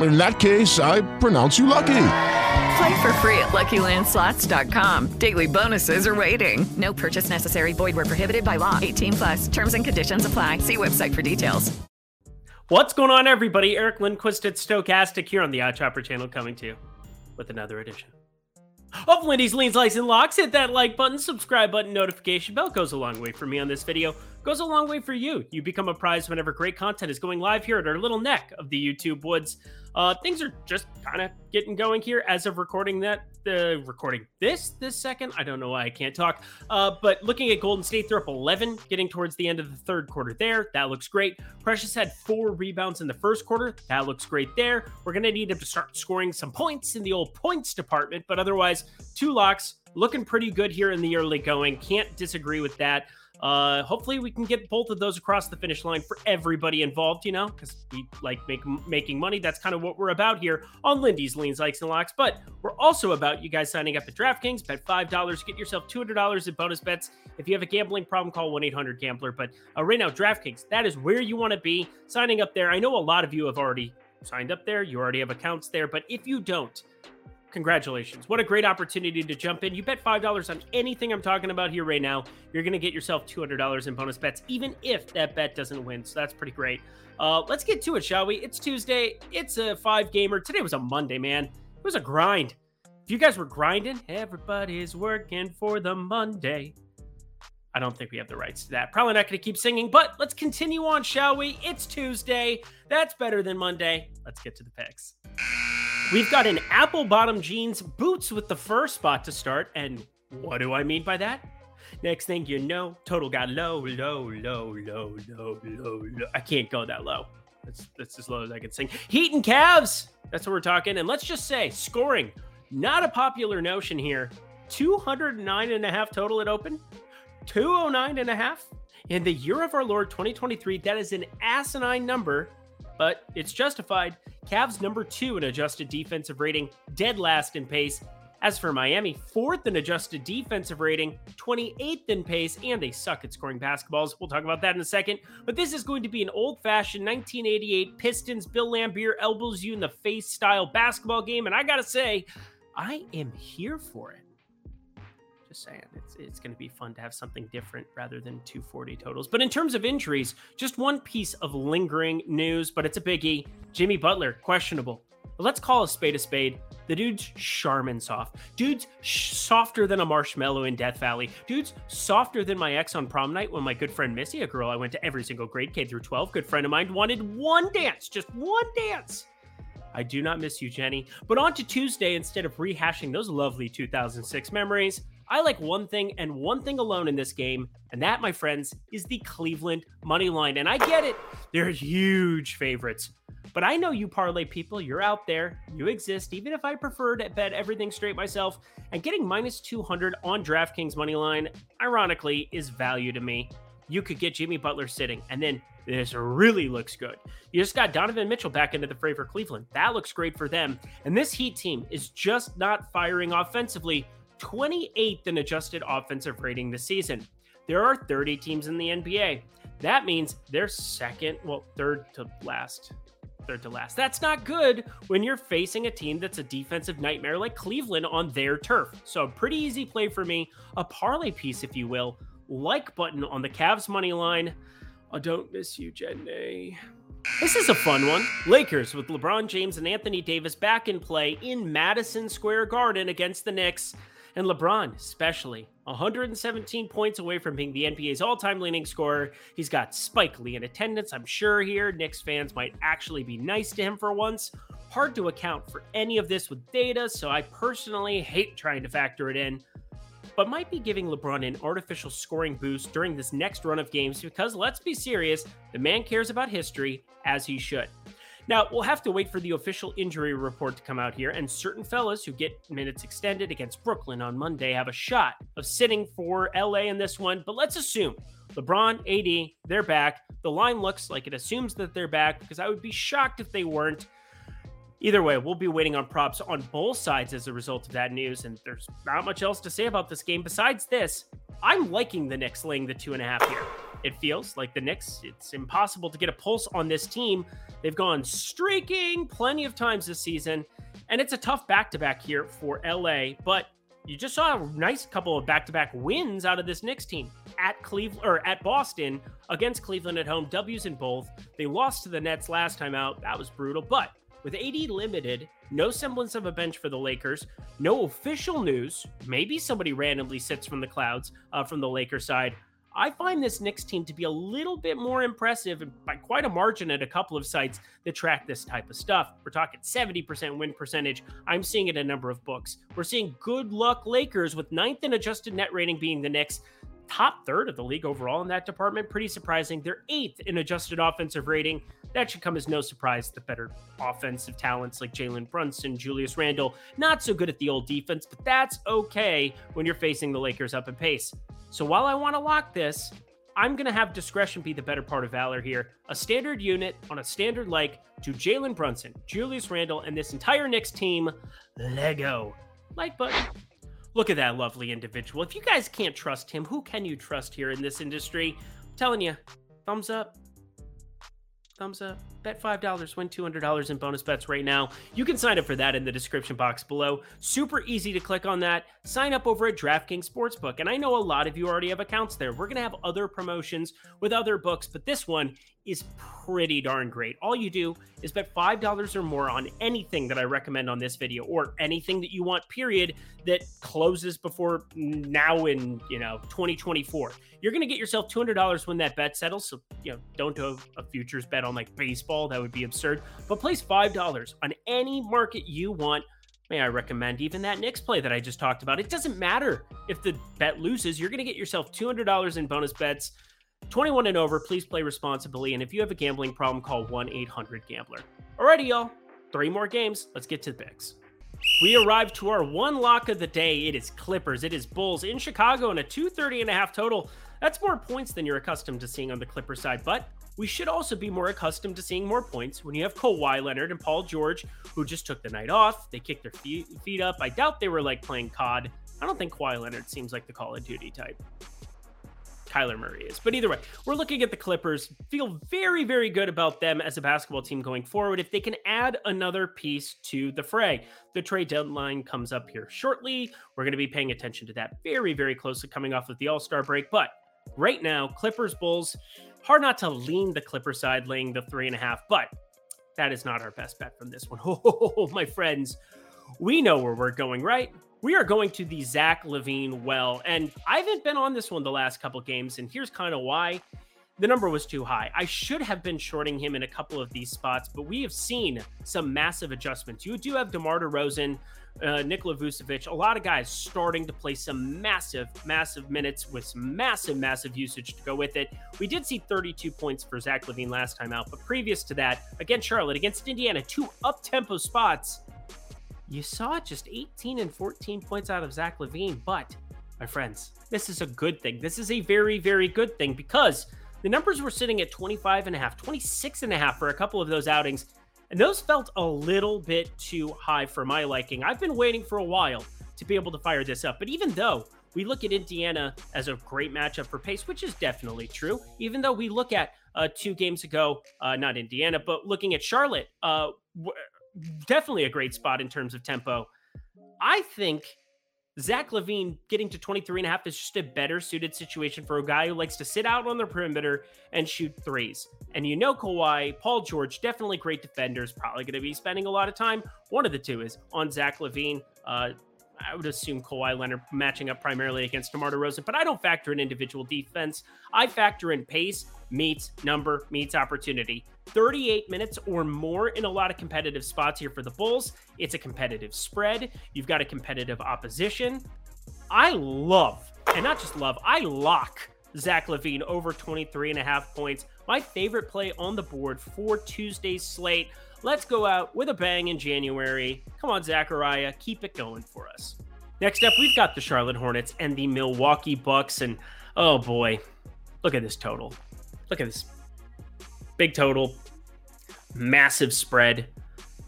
In that case, I pronounce you lucky. Play for free at LuckyLandSlots.com. Daily bonuses are waiting. No purchase necessary. Void where prohibited by law. 18 plus. Terms and conditions apply. See website for details. What's going on, everybody? Eric Lindquist at Stokastic here on the OddsShopper channel, coming to you with another edition of Lindy's Leans, Likes, and Locks. Hit that like button, subscribe button, notification bell goes a long way for me on this video. Goes a long way for you. You become a prize whenever great content is going live here at our little neck of the YouTube woods. Uh, things are just kind of getting going here as of recording that. The uh, recording this this second. I don't know why I can't talk. Uh, but looking at Golden State, they're up 11, getting towards the end of the third quarter. There, that looks great. Precious had four rebounds in the first quarter. That looks great there. We're gonna need him to start scoring some points in the old points department. But otherwise, two locks looking pretty good here in the early going. Can't disagree with that. Uh, hopefully, we can get both of those across the finish line for everybody involved, you know, because we like make, making money. That's kind of what we're about here on Lindy's Leans, Likes, and Locks. But we're also about you guys signing up at DraftKings. Bet $5, get yourself $200 in bonus bets. If you have a gambling problem, call 1 800 Gambler. But uh, right now, DraftKings, that is where you want to be signing up there. I know a lot of you have already signed up there, you already have accounts there. But if you don't, congratulations. What a great opportunity to jump in. You bet $5 on anything I'm talking about here right now. You're going to get yourself $200 in bonus bets, even if that bet doesn't win. So that's pretty great. Uh, let's get to it, shall we? It's Tuesday. It's a five gamer. Today was a Monday, man. It was a grind. If you guys were grinding, everybody's working for the Monday. I don't think we have the rights to that. Probably not going to keep singing, but let's continue on, shall we? It's Tuesday. That's better than Monday. Let's get to the picks. We've got an apple bottom jeans boots with the fur spot to start. And what do I mean by that? Next thing you know, total got low, low, low, low, low, low, low. I can't go that low. That's, that's as low as I can sing. Heat and Cavs. That's what we're talking. And let's just say scoring, not a popular notion here. 209 and a half total at open. 209 and a half. In the year of our Lord 2023, that is an asinine number but it's justified. Cavs number two in adjusted defensive rating, dead last in pace. As for Miami, fourth in adjusted defensive rating, 28th in pace, and they suck at scoring basketballs. We'll talk about that in a second. But this is going to be an old fashioned 1988 Pistons Bill Laimbeer elbows you in the face style basketball game. And I got to say, I am here for it. Just saying, it's it's going to be fun to have something different rather than 240 totals. But in terms of injuries, just one piece of lingering news, but it's a biggie. Jimmy Butler questionable. But let's call a spade a spade. The dude's Charmin soft. Dude's sh- softer than a marshmallow in Death Valley. Dude's softer than my ex on prom night when my good friend Missy, a girl I went to every single grade, K through 12, good friend of mine, wanted one dance, just one dance. I do not miss you, Jenny. But on to Tuesday, instead of rehashing those lovely 2006 memories, I like one thing and one thing alone in this game, and that, my friends, is the Cleveland money line. And I get it, they're huge favorites. But I know you parlay people, you're out there, you exist, even if I prefer to bet everything straight myself. And getting minus 200 on DraftKings money line, ironically, is value to me. You could get Jimmy Butler sitting, and then this really looks good. You just got Donovan Mitchell back into the fray for Cleveland. That looks great for them. And this Heat team is just not firing offensively 28th in adjusted offensive rating this season. There are 30 teams in the NBA. That means they're second, well, third to last. Third to last. That's not good when you're facing a team that's a defensive nightmare like Cleveland on their turf. So, pretty easy play for me. A parlay piece, if you will. Like button on the Cavs money line. I don't miss you, Jenny. This is a fun one. Lakers with LeBron James and Anthony Davis back in play in Madison Square Garden against the Knicks. And LeBron, especially, 117 points away from being the NBA's all time leading scorer. He's got Spike Lee in attendance, I'm sure, here. Knicks fans might actually be nice to him for once. Hard to account for any of this with data, so I personally hate trying to factor it in but might be giving LeBron an artificial scoring boost during this next run of games because let's be serious, the man cares about history as he should. Now, we'll have to wait for the official injury report to come out here, and certain fellas who get minutes extended against Brooklyn on Monday have a shot of sitting for LA in this one. But let's assume LeBron, AD, they're back. The line looks like it assumes that they're back because I would be shocked if they weren't. Either way, we'll be waiting on props on both sides as a result of that news, and there's not much else to say about this game besides this. I'm liking the Knicks laying the two and a half here. It feels like the Knicks, it's impossible to get a pulse on this team. They've gone streaking plenty of times this season, and it's a tough back to back here for LA. But you just saw a nice couple of back to back wins out of this Knicks team at Cleveland or at Boston against Cleveland at home, W's in both. They lost to the Nets last time out. That was brutal. But with AD limited, no semblance of a bench for the Lakers, no official news. Maybe somebody randomly sits from the clouds uh, from the Lakers side. I find this Knicks team to be a little bit more impressive by quite a margin at a couple of sites that track this type of stuff. We're talking 70% win percentage. I'm seeing it in a number of books. We're seeing good luck Lakers with ninth in adjusted net rating being the Knicks. Top third of the league overall in that department. Pretty surprising. They're eighth in adjusted offensive rating. That should come as no surprise. The better offensive talents like Jalen Brunson, Julius Randle, not so good at the old defense, but that's okay when you're facing the Lakers up in pace. So while I want to lock this, I'm going to have discretion be the better part of valor here. A standard unit on a standard like to Jalen Brunson, Julius Randle, and this entire Knicks team. Lego. Like button. Look at that lovely individual. If you guys can't trust him, who can you trust here in this industry? I'm telling you, thumbs up thumbs up. Bet $5, win $200 in bonus bets right now. You can sign up for that in the description box below. Super easy to click on that. Sign up over at DraftKings Sportsbook. And I know a lot of you already have accounts there. We're going to have other promotions with other books, but this one is pretty darn great. All you do is bet $5 or more on anything that I recommend on this video or anything that you want, period, that closes before now in, you know, 2024. You're going to get yourself $200 when that bet settles. So, you know, don't do a futures bet on like baseball. That would be absurd. But place $5 on any market you want. May I recommend even that Knicks play that I just talked about? It doesn't matter if the bet loses, you're going to get yourself $200 in bonus bets 21 and over, please play responsibly. And if you have a gambling problem, call 1 800 Gambler. Alrighty, y'all. Three more games. Let's get to the picks. We arrive to our one lock of the day. It is Clippers. It is Bulls in Chicago and a 230 and a half total. That's more points than you're accustomed to seeing on the Clipper side, but we should also be more accustomed to seeing more points when you have Kawhi Leonard and Paul George, who just took the night off. They kicked their feet, feet up. I doubt they were like playing COD. I don't think Kawhi Leonard seems like the Call of Duty type. Kyler Murray is. But either way, we're looking at the Clippers. Feel very, very good about them as a basketball team going forward if they can add another piece to the fray. The trade deadline comes up here shortly. We're going to be paying attention to that very, very closely coming off of the All Star break. But right now, Clippers, Bulls, hard not to lean the Clipper side, laying the three and a half, but that is not our best bet from this one. Oh, my friends, we know where we're going, right? we are going to the Zach LaVine well. And I haven't been on this one the last couple games, and here's kind of why. The number was too high. I should have been shorting him in a couple of these spots, but we have seen some massive adjustments. You do have DeMar DeRozan, uh, Nikola Vucevic, a lot of guys starting to play some massive, massive minutes with some massive, massive usage to go with it. We did see 32 points for Zach LaVine last time out, but previous to that, against Charlotte, against Indiana, two up tempo spots you saw just 18 and 14 points out of Zach LaVine, but my friends, this is a good thing. This is a very, very good thing because the numbers were sitting at 25 and a half, 26 and a half for a couple of those outings. And those felt a little bit too high for my liking. I've been waiting for a while to be able to fire this up. But even though we look at Indiana as a great matchup for pace, which is definitely true, even though we look at uh, two games ago, uh, not Indiana, but looking at Charlotte, uh, definitely a great spot in terms of tempo. I think Zach LaVine getting to 23 and a half is just a better suited situation for a guy who likes to sit out on the perimeter and shoot threes. And you know Kawhi, Paul George, definitely great defenders, probably going to be spending a lot of time. One of the two is on Zach LaVine. Uh, I would assume Kawhi Leonard matching up primarily against DeMar DeRozan, but I don't factor in individual defense. I factor in pace meets number meets opportunity. 38 minutes or more in a lot of competitive spots here for the Bulls. It's a competitive spread. You've got a competitive opposition. I love, and not just love, I lock Zach LaVine over 23 and a half points. My favorite play on the board for Tuesday's slate. Let's go out with a bang in January. Come on, Zachariah, keep it going for us. Next up, we've got the Charlotte Hornets and the Milwaukee Bucks. And oh boy, look at this total. Look at this big total, massive spread.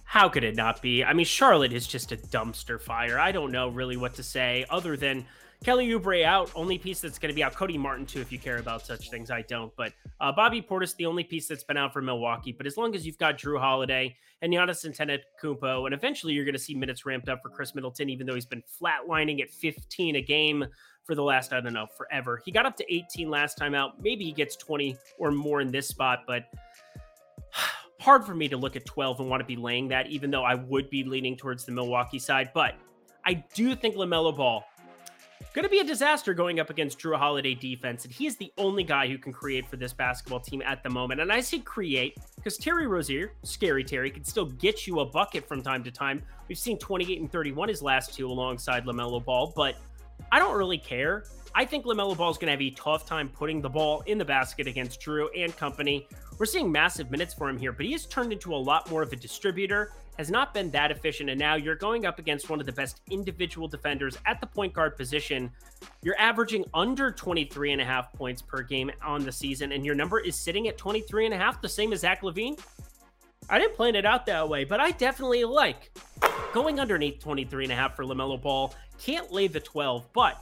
How could it not be? I mean, Charlotte is just a dumpster fire. I don't know really what to say other than Kelly Oubre out, only piece that's going to be out. Cody Martin too, if you care about such things. I don't, but uh, Bobby Portis, the only piece that's been out for Milwaukee. But as long as you've got Jrue Holiday and Giannis Antetokounmpo, and eventually you're going to see minutes ramped up for Khris Middleton, even though he's been flatlining at 15 a game for the last I don't know forever. He got up to 18 last time out. Maybe he gets 20 or more in this spot, but hard for me to look at 12 and want to be laying that, even though I would be leaning towards the Milwaukee side. But I do think LaMelo Ball going to be a disaster going up against Jrue Holiday defense. And he is the only guy who can create for this basketball team at the moment. And I say create because Terry Rozier, scary Terry, can still get you a bucket from time to time. We've seen 28 and 31 his last two alongside LaMelo Ball, but I don't really care. I think LaMelo Ball is going to have a tough time putting the ball in the basket against Jrue and company. We're seeing massive minutes for him here, but he has turned into a lot more of a distributor has not been that efficient. And now you're going up against one of the best individual defenders at the point guard position. You're averaging under 23 and a half points per game on the season, and your number is sitting at 23 and a half, the same as Zach LaVine. I didn't plan it out that way, but I definitely like going underneath 23 and a half for LaMelo Ball. Can't lay the 12, but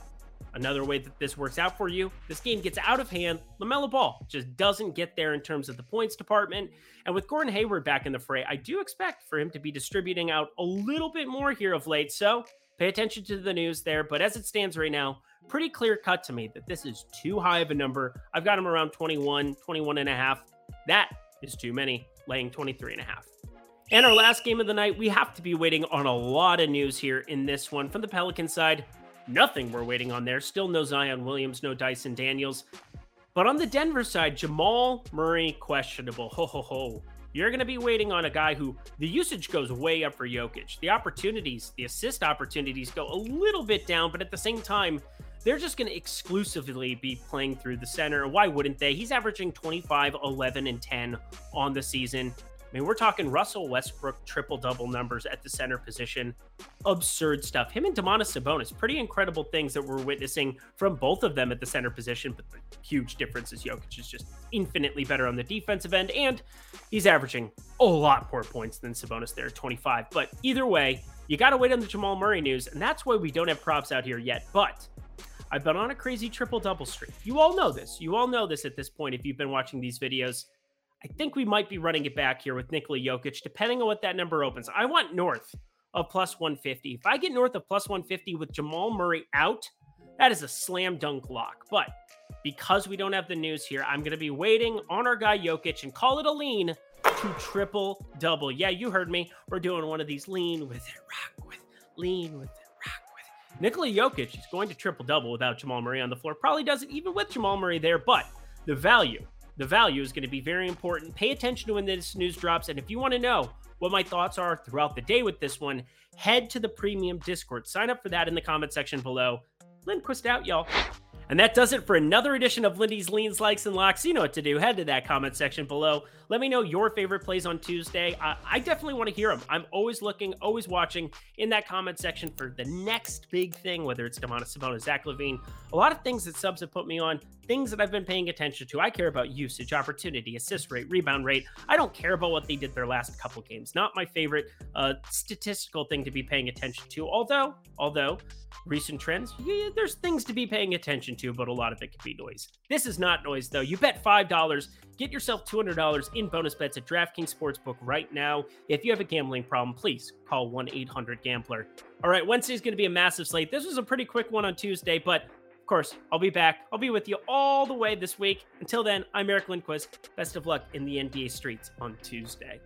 Another way that this works out for you, this game gets out of hand. LaMelo Ball just doesn't get there in terms of the points department. And with Gordon Hayward back in the fray, I do expect for him to be distributing out a little bit more here of late. So pay attention to the news there. But as it stands right now, pretty clear cut to me that this is too high of a number. I've got him around 21, 21 and a half. That is too many, laying 23 and a half. And our last game of the night, we have to be waiting on a lot of news here in this one. From the Pelican side, Nothing we're waiting on there. Still no Zion Williams, no Dyson Daniels. But on the Denver side, Jamal Murray questionable. Ho ho ho. You're going to be waiting on a guy who the usage goes way up for Jokic. The opportunities, the assist opportunities go a little bit down, but at the same time, they're just going to exclusively be playing through the center. Why wouldn't they? He's averaging 25, 11, and 10 on the season. I mean, we're talking Russell Westbrook triple double numbers at the center position. Absurd stuff. Him and Domantas Sabonis, pretty incredible things that we're witnessing from both of them at the center position. But the huge difference is Jokic is just infinitely better on the defensive end, and he's averaging a lot more points than Sabonis there, 25. But either way, you got to wait on the Jamal Murray news, and that's why we don't have props out here yet. But I've been on a crazy triple double streak. You all know this. You all know this at this point if you've been watching these videos. I think we might be running it back here with Nikola Jokic, depending on what that number opens. I want north of plus 150. If I get north of plus 150 with Jamal Murray out, that is a slam dunk lock. But because we don't have the news here, I'm going to be waiting on our guy Jokic and call it a lean to triple double. Yeah, you heard me. We're doing one of these lean with it, rock with, lean with it. Nikola Jokic is going to triple double without Jamal Murray on the floor. Probably doesn't even with Jamal Murray there, but the value the value is going to be very important. Pay attention to when this news drops. And if you want to know what my thoughts are throughout the day with this one, head to the premium Discord. Sign up for that in the comment section below. Lindquist out, y'all. And that does it for another edition of Lindy's Leans, Likes, and Locks. You know what to do. Head to that comment section below. Let me know your favorite plays on Tuesday. I, I definitely want to hear them. I'm always looking, always watching in that comment section for the next big thing, whether it's Domantas Sabonis, Zach LaVine. A lot of things that subs have put me on, things that I've been paying attention to. I care about usage, opportunity, assist rate, rebound rate. I don't care about what they did their last couple games. Not my favorite uh, statistical thing to be paying attention to. Although, although recent trends, yeah, there's things to be paying attention to, but a lot of it can be noise. This is not noise, though. You bet $5, get yourself $200 in bonus bets at DraftKings Sportsbook right now. If you have a gambling problem, please call 1 800 Gambler. All right, Wednesday's going to be a massive slate. This was a pretty quick one on Tuesday, but of course, I'll be back. I'll be with you all the way this week. Until then, I'm Eric Lindquist. Best of luck in the NBA streets on Tuesday.